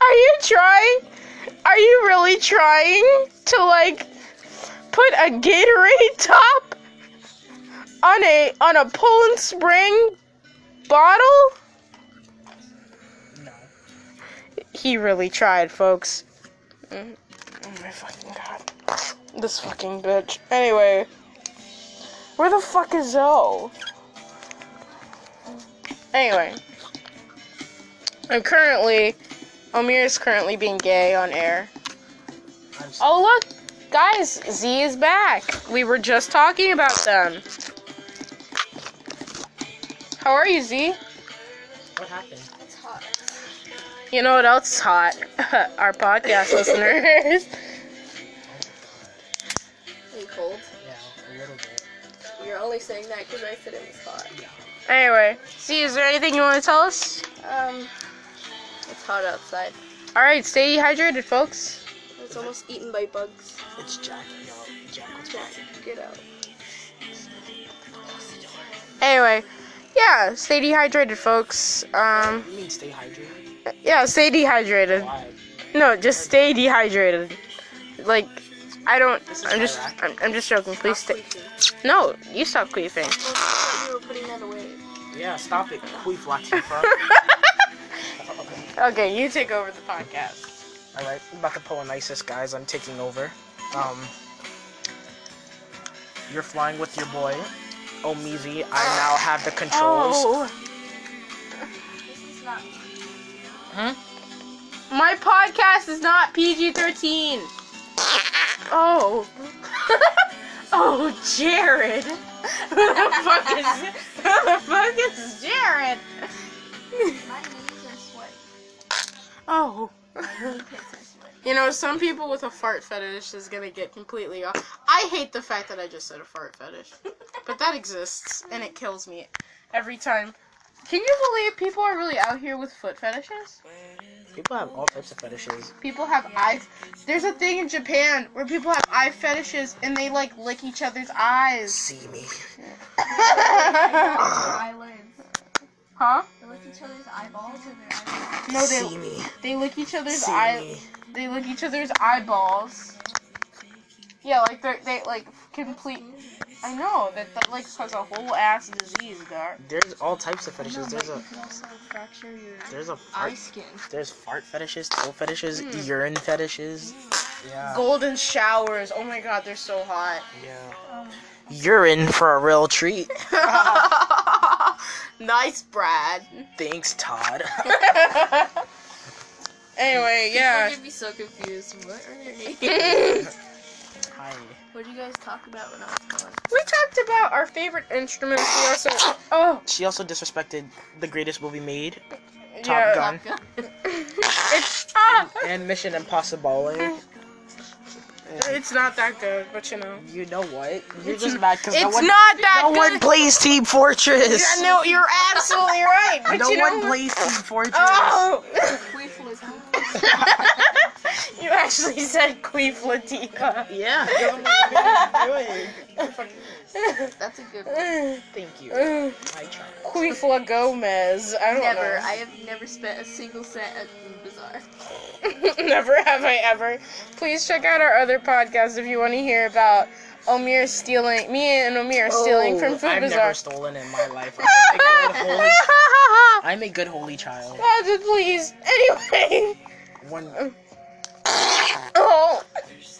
Are you trying? Are you really trying to like put a Gatorade top on a on a Poland Spring bottle? No. He really tried, folks. Mm, Oh my fucking god. This fucking bitch. Anyway. Where the fuck is Zoe? Anyway. I'm currently. Omir is currently being gay on air. I'm Oh, look! Guys, Z is back. We were just talking about them. How are you, Z? What happened? It's hot. You know what else is hot? Our podcast listeners. Are you cold? Yeah, a little bit. You're only saying that because I said it was hot. Yeah. Anyway, see, is there anything you want to tell us? Um, it's hot outside. Alright, stay hydrated, folks. It's almost eaten by bugs. It's Jack. Yo, Jack, Jack, get out. Anyway, yeah, stay dehydrated, folks. Um, You mean stay hydrated? yeah, stay dehydrated. Why? No, just stay dehydrated. Like, I don't. I'm just. I'm, I'm just joking. Please Stop stay. No, you stop queefing. Well, I thought you were putting that away. Yeah, stop it, Queef Latifah. okay, you take over the podcast. Alright, I'm about to pull a nicest, guys. I'm taking over. Um, you're flying with your boy, Omizi. I now have the controls. Oh, This is not. Hmm? my podcast is not PG-13. Oh. oh, Jared. Who the fuck is? Who the fuck is Jared? Oh. You know, some people with a fart fetish is gonna get completely off. I hate the fact that I just said a fart fetish, but that exists and it kills me every time. Can you believe people are really out here with foot fetishes? People have all types of fetishes. People have eye. There's a thing in Japan where people have eye fetishes and they like lick each other's eyes. See me. eyelids. huh? They lick each other's eyeballs or their eyelids. No, See they me. they lick each other's See eye. me. They lick each other's eyeballs. Yeah, like they they like complete. I know that that like has a whole ass disease there. There's all types of fetishes. There's a can also fracture your there's a eye fart, skin. there's fart fetishes, toe fetishes, hmm. urine fetishes. Yeah. Golden showers. Oh my god, they're so hot. Yeah. Urine for a real treat. nice, Brad. Thanks, Todd. Anyway, yeah. People get me so confused. What are you? Hi. What did you guys talk about when I was gone? We talked about our favorite instruments. We also. Oh, She also disrespected the greatest movie made, Top yeah. Gun. Top Gun. It's ah, and Mission Impossible. it's not that good, but you know. You know what? You're just mad because It's no one, not that no one plays Team Fortress. Yeah, no, you're absolutely right. But no you one know, plays Team Fortress. Oh, Queef was you actually said Queef Latifah. Yeah. that's what I'm That's a good one. Thank you. I tried. Queef La Gomez. I don't Never. know. I have never spent a single cent at Food Bazaar. Never have I ever. Please check out our other podcast if you want to hear about Omir stealing, me and Omir stealing from oh, Food Oh, I've Bazaar. never stolen in my life. I'm a good holy, I'm a good holy child. God, please. Anyway. One. Oh.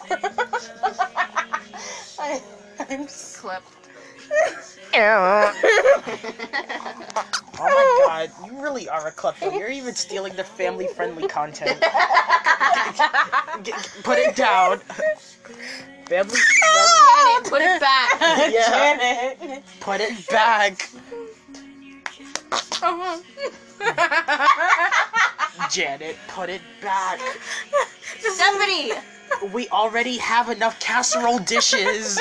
I, I'm s- Slept. Oh my god, you really are a klepto. You're even stealing the family-friendly content. Get- get- put it down. Family friendly. Put it back. Yeah. Janet. Put it back. Uh-huh. Janet, put it back. Stephanie. We already have enough casserole dishes.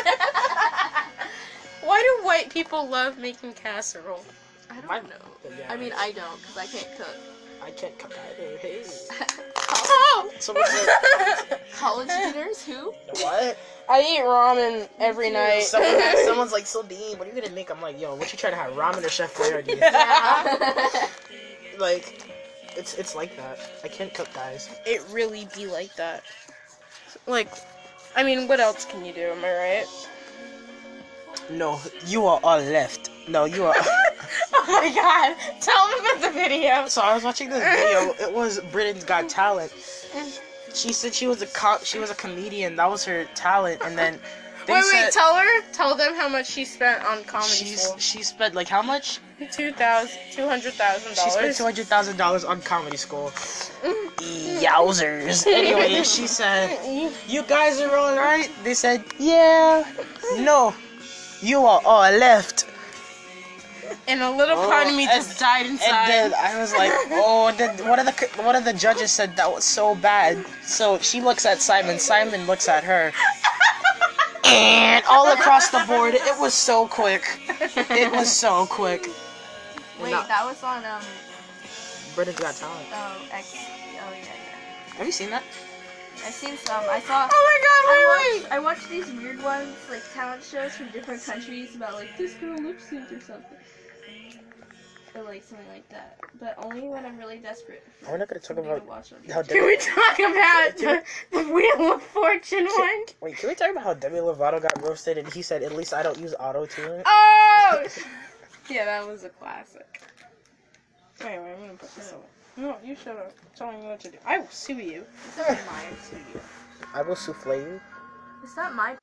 Why do white people love making casserole? I don't My- know. Yeah. I mean, I don't, because I can't cook. I can't cook either. Hey. Oh. So what's College dinners? Who? what? I eat ramen every night. Someone, someone's like, so Dean, what are you gonna make? I'm like, yo, what you trying to have? Ramen or Chef Boyardee? Yeah. like, it's it's like that. I can't cook, guys. it really be like that. Like, I mean, what else can you do? Am I right? No, you are all left. No, you are. oh my god! Tell them about the video. so I was watching this video. It was Britain's Got Talent. She said she was a co- she was a comedian. That was her talent, and then they wait, said wait. Tell her. Tell them how much she spent on comedy she's school. she spent like how much? Two thousand, two hundred thousand She spent two hundred thousand dollars on comedy school. Mm. Yowzers. Anyway, she said, "You guys are all right." They said, "Yeah." No, you are all left. And a little oh, part of me Oh, just died inside. And then I was like, "Oh!" Then one of the one of the judges said that was so bad. So she looks at Simon. Simon looks at her. And all across the board, it was so quick. It was so quick. Wait, No. that was on, um, Britain's Got Talent. oh, X. Oh, yeah, yeah. Have you seen that? I've seen some. I saw. oh my god! I Wait, I watch these weird ones, like talent shows from different countries about like this girl lip synced or something. Or like something like that. But only when I'm really desperate. We're not gonna talk for me to about watch them. how Can we talk about the, the Wheel of Fortune one? Wait, can we talk about how Demi Lovato got roasted and he said, at least I don't use auto tune? Oh! yeah, that was a classic. Wait, wait, I'm gonna put this away. No, you shut up. Tell me what to do. I will sue you. It's not mine. Sue you. I will souffle you. It's not mine.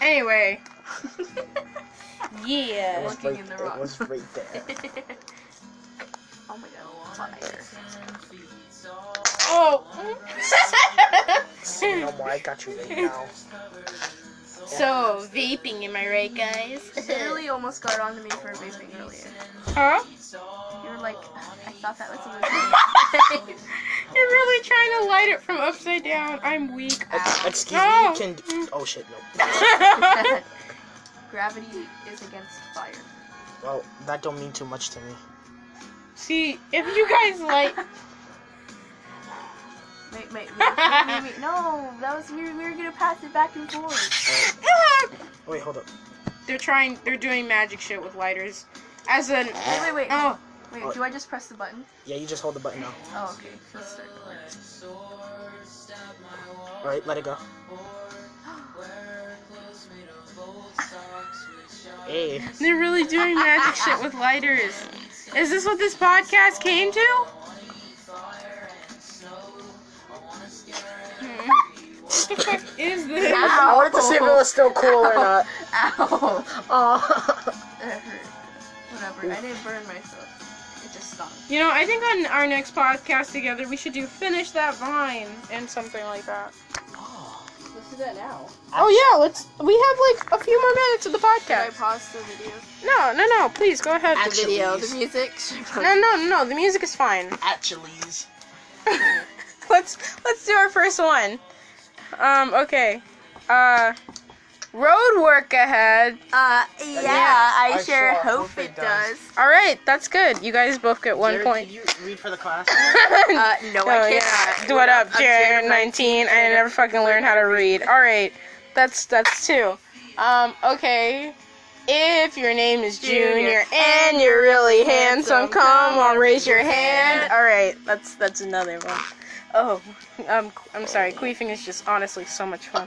Anyway, It yeah. was Looking right, in the it was right there. oh my god, fire. Oh. no more, I got you right now. So vaping, am I right, guys? Literally almost got onto me for vaping earlier. Huh? You were like, I thought that was a movie. You're really trying to light it from upside down. I'm weak. Ex- excuse No. me, oh. can. Mm. Oh shit, no. Gravity is against fire. Well, that don't mean too much to me. See, if you guys like, Wait, wait, wait, wait, wait, No, that was we were, we were gonna pass it back and forth. Wait, hold up. they're trying, they're doing magic shit with lighters. As an, Wait, wait, wait. oh, Wait, do I just press the button? Yeah, you just hold the button now. Oh, okay. Let's start. Alright, let it go. Hey. They're really doing magic shit with lighters. Is this what this podcast came to? What the fuck is this? I wanted to see if it was still cool or not. Ow. Oh. That hurt. Whatever. I didn't burn myself. It just stopped. You know, I think on our next podcast together, we should do finish that vine and something like that. Let's do that now. Oh yeah, let's. We have like a few more minutes of the Can I podcast. pause the video? No, no, no. Please go ahead. At The video, the music. No, no, no. The music is fine. At Chili's. let's let's do our first one. Um. Okay. Uh. Road work ahead. Uh, yeah, I, I sure sure hope, hope it it does. does. All right, that's good. You guys both get one Jared, point. Can you read for the class? Uh, no, Oh, I yeah. cannot. Do it up, I'm Jared. 19. I never fucking learned how to read. All right, that's that's two. Um. Okay. If your name is Junior Junior, and you're really handsome, handsome, come come on, on, raise your raise your hand. hand. All right, that's that's another one. Oh, um, I'm sorry. Queefing is just honestly so much fun.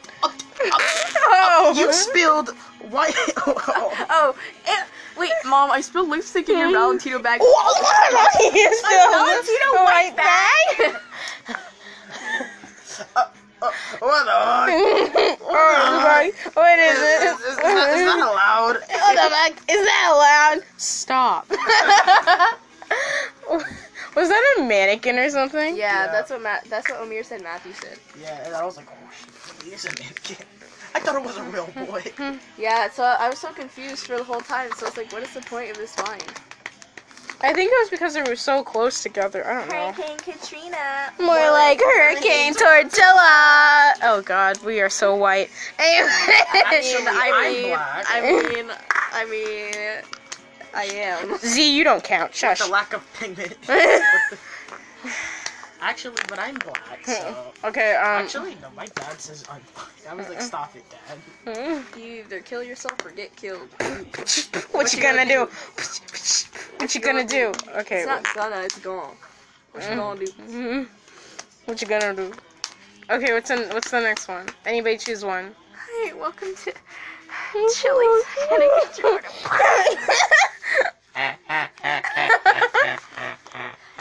Oh, you spilled white. Oh, eh, wait, mom, I spilled lipstick in your Valentino bag. you still Valentino white bag. what the? oh, what is Is, it? is, is, that, is that allowed? What the fuck? Is that allowed? Stop. Was that a mannequin or something? Yeah, Yeah. that's what Matt. That's what Omir said. Matthew said. Yeah, and I was like, oh shit, he is a mannequin. I thought it was a real boy. Yeah, so I was so confused for the whole time. So it's like, what is the point of this vine? I think it was because they were so close together. I don't know. Hurricane Katrina. More like Hurricane Tortilla. Oh God, we are so white. Anyway. Actually, I I'm mean. I mean, I mean, I am. Z, you don't count. With Shush. the lack of pigment. Actually, but I'm black, so. okay. Um. Actually, no, my dad says I'm black. I was like, stop it, dad. You either kill yourself or get killed. What you gonna do? What you gonna do? Okay. It's not gonna. It's gone. What you gonna do? mhm. What you gonna do? Okay. What's in, What's the next one? Anybody choose one. Hi, welcome to Chili's. Can I get your order?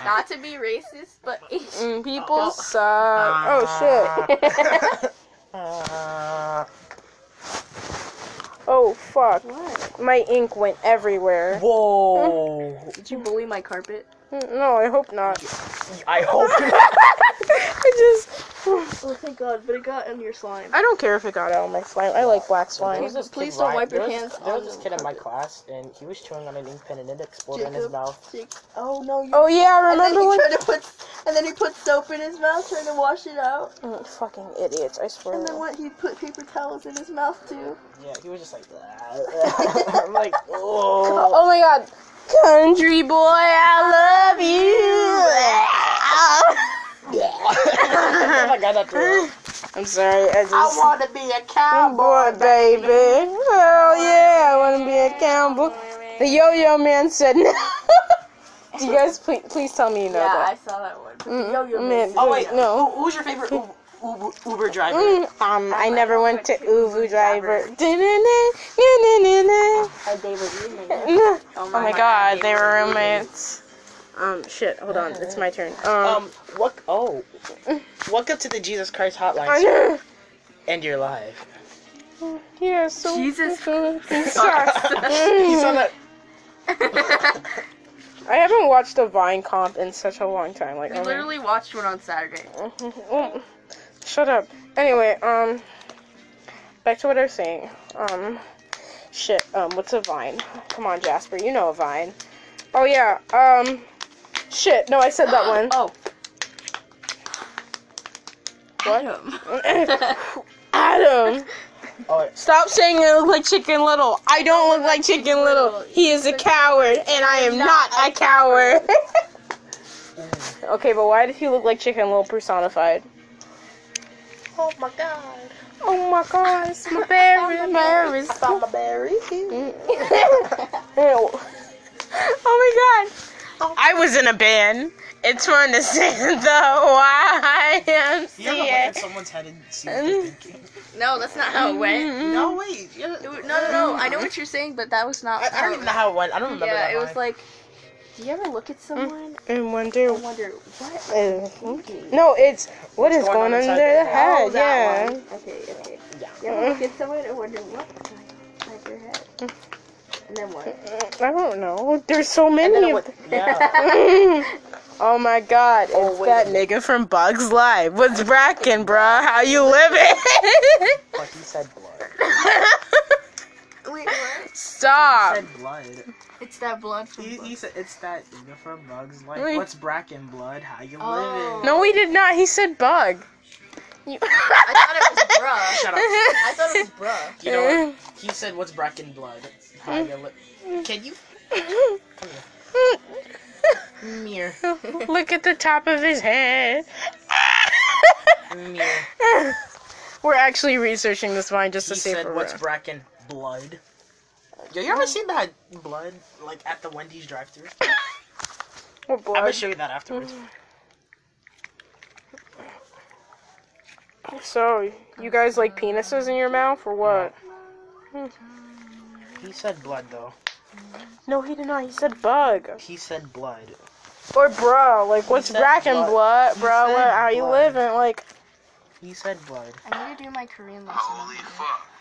Not to be racist, but Mm, people suck. Oh shit. Uh, oh fuck. what? My ink went everywhere. whoa. Did you bully my carpet? No, I hope not. I hope not. I just. Oh, thank God! But it got in your slime. I don't care if it got out of my slime. I like black slime. Please- please don't wipe your hands There was this the kid in my class, and he was chewing on an ink pen, and it exploded in his mouth. Oh no! You- Oh yeah, I and then remember he when. tried to put, and then he put soap in his mouth, trying to wash it out. Mm, fucking idiots! I swear. And then what? He put paper towels in his mouth too. Yeah, he was just like, I'm like, oh. Oh my god, country boy, I love you. I got that through. I'm sorry. I just. I want to be a Cowboy, baby. Hell yeah, I want to be a cowboy. The yo-yo man said no. Do you guys please, please tell me you know yeah, I saw that one. But Mm, the yo-yo man, man. Oh wait, no. Who, who's your favorite Uber, Uber, Uber driver? Mm, um, I never went to Uber driver. Uh, they were roommates. Oh my god, they were roommates. Um, shit, hold on, it's my turn. Um, Um, what? Oh, welcome to the Jesus Christ Hotline, know. and you're live. Yeah, so Jesus fucking sucks. You saw that? I haven't watched a Vine comp in such a long time. Like, We oh my- literally watched one on Saturday. Mm, Shut up. Anyway, um, back to what I was saying. Um, shit. Um, what's a vine? Come on, Jasper. You know a vine. Oh yeah. Um, shit. No, I said that one. Oh. What? Adam. Adam. Oh. Stop saying I look like Chicken Little. I don't look like Chicken Little. He is a coward, and I am not a coward. okay, but why did he look like Chicken Little personified? oh my God. Oh my God, it's my berry, berries. I found my berry. Ew. oh my god. I was in a band It's fun to say the You ever look YMCA. at someone's head and see what they're thinking? Mm-hmm. No, that's not how it went. No, wait. you- No, no, no. I know mm-hmm. what you're saying, but that was not. I, I don't even know how it went. I don't remember Yeah, that it was like. Do you ever look at someone And wonder. and wonder what? uh, No, it's what is going going on under inside the their head. Oh, that Yeah. one. Okay, okay. Yeah. You ever look at someone and wonder what inside their head? And then what? I don't know. There's so many then of yeah. oh my god, it's Oh, wait. that nigga from Bugs Life. What's brackin', bruh? How you living? But he said blood. Wait, what? He Stop. said blood. It's that blood from. He, he said it's that nigga from Bugs Life. Wait. What's Bracken blood? How you Oh. living? No, we did not. He said bug. You- I thought it was bruh. Shut up. I thought it was bruh. You know what? He said what's Bracken blood? How you li- Can you come here? Mirror. Look at the top of his head. Mirror. We're actually researching this wine just to He see if said we're what's. Bracken blood? Yo, you ever seen that blood like at the Wendy's drive-thru? What I'm gonna show you that afterwards. So, you guys like penises in your mouth or what? He said blood though. No, he did not. He said bug. He said blood. Or bro, like what's said brackin' blood. blood, bro? said What, how you living? Like, He said blood. I need to do my Korean lesson. Holy fuck.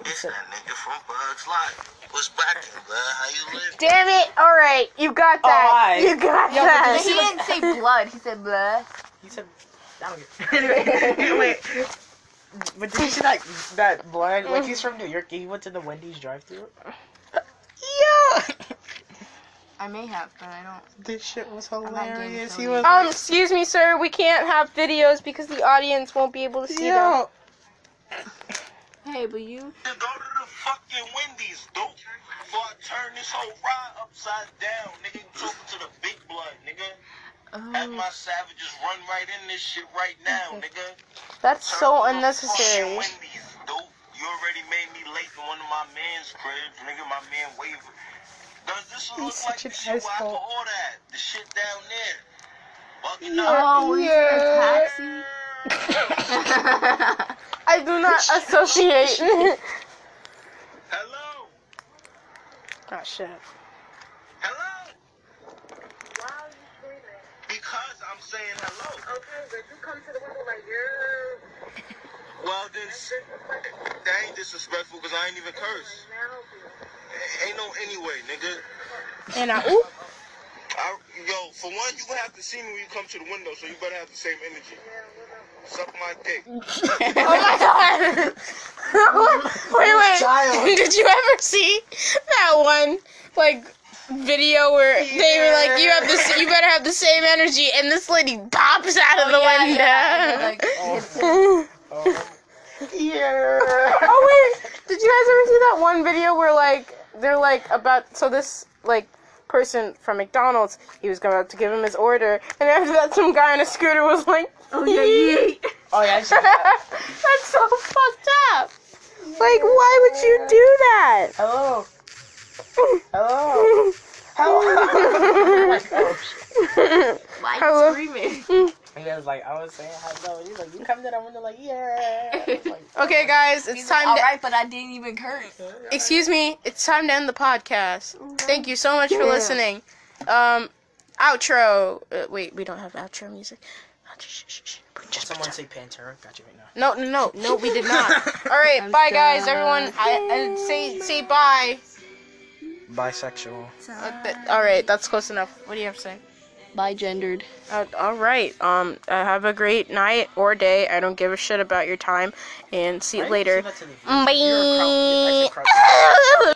It's that nigga from Bugs Life. What's back blood? How you live? damn it! All right, you got that. Alright. You got Yo, that. He didn't say blood. He said blood. He said. I don't get. anyway, wait. But did you see that that blood? Like he's from New York. He went to the Wendy's drive-thru. Yeah. I may have, but I don't. This shit was hilarious. He was. Um, excuse me, sir. We can't have videos because the audience won't be able to see them. Hey, but you. Go to the fucking Wendy's, dude. Before I turn this whole ride upside down, nigga. Talking to the big blood, nigga. Have Oh, my savages run right in this shit right now, nigga. That's Turn so to unnecessary. Wendy's, dude. You already made me late to one of my man's cribs, nigga. My man wavered. Does this look He's like the shit where I can order at? The shit down there. Bugging Yeah. out. oh, a taxi. I do not associate. Hello? oh shit. Hello? Because I'm saying hello. Okay, but you come to the window like, yeah. Well, this s- that ain't disrespectful because I ain't even curse. Ain't no anyway, nigga. And I oop. I, yo, for one, you gonna have to see me when you come to the window, so you better have the same energy. Suck my dick. Oh my god. wait, wait. Child. Did you ever see that one like video where they were like, "You have this, you better have the same energy," and this lady pops out of oh, the yeah, window. yeah, like, hits him. oh Yeah. wait, did you guys ever see that one video where like they're like about so this like person from McDonald's he was about to give him his order and after that some guy on a scooter was like Oh, yeah, yeah. Oh yeah. I see that's so fucked up like why would you do that Hello. Hello. Hello. like, oh, shit. Why Hello? you screaming? And he was like, I was saying hello. He's like, you come to the window like, yeah. Like, okay guys it's He's time like, to Alright, but I didn't even curse. excuse me it's time to end the podcast thank you so much for listening um outro uh, wait we don't have outro music. Just Someone say Pantera. Got you right now. No, no, no, no, we did not. All right, I'm bye, guys, everyone. I, and say say bye. Bisexual. Uh, th- all right, that's close enough. What do you have to say? Bi gendered. Uh, all right. Um, uh, have a great night or day. I don't give a shit about your time, and see you I later. say that to the viewer. You're a crowd- I said crowd- Bye.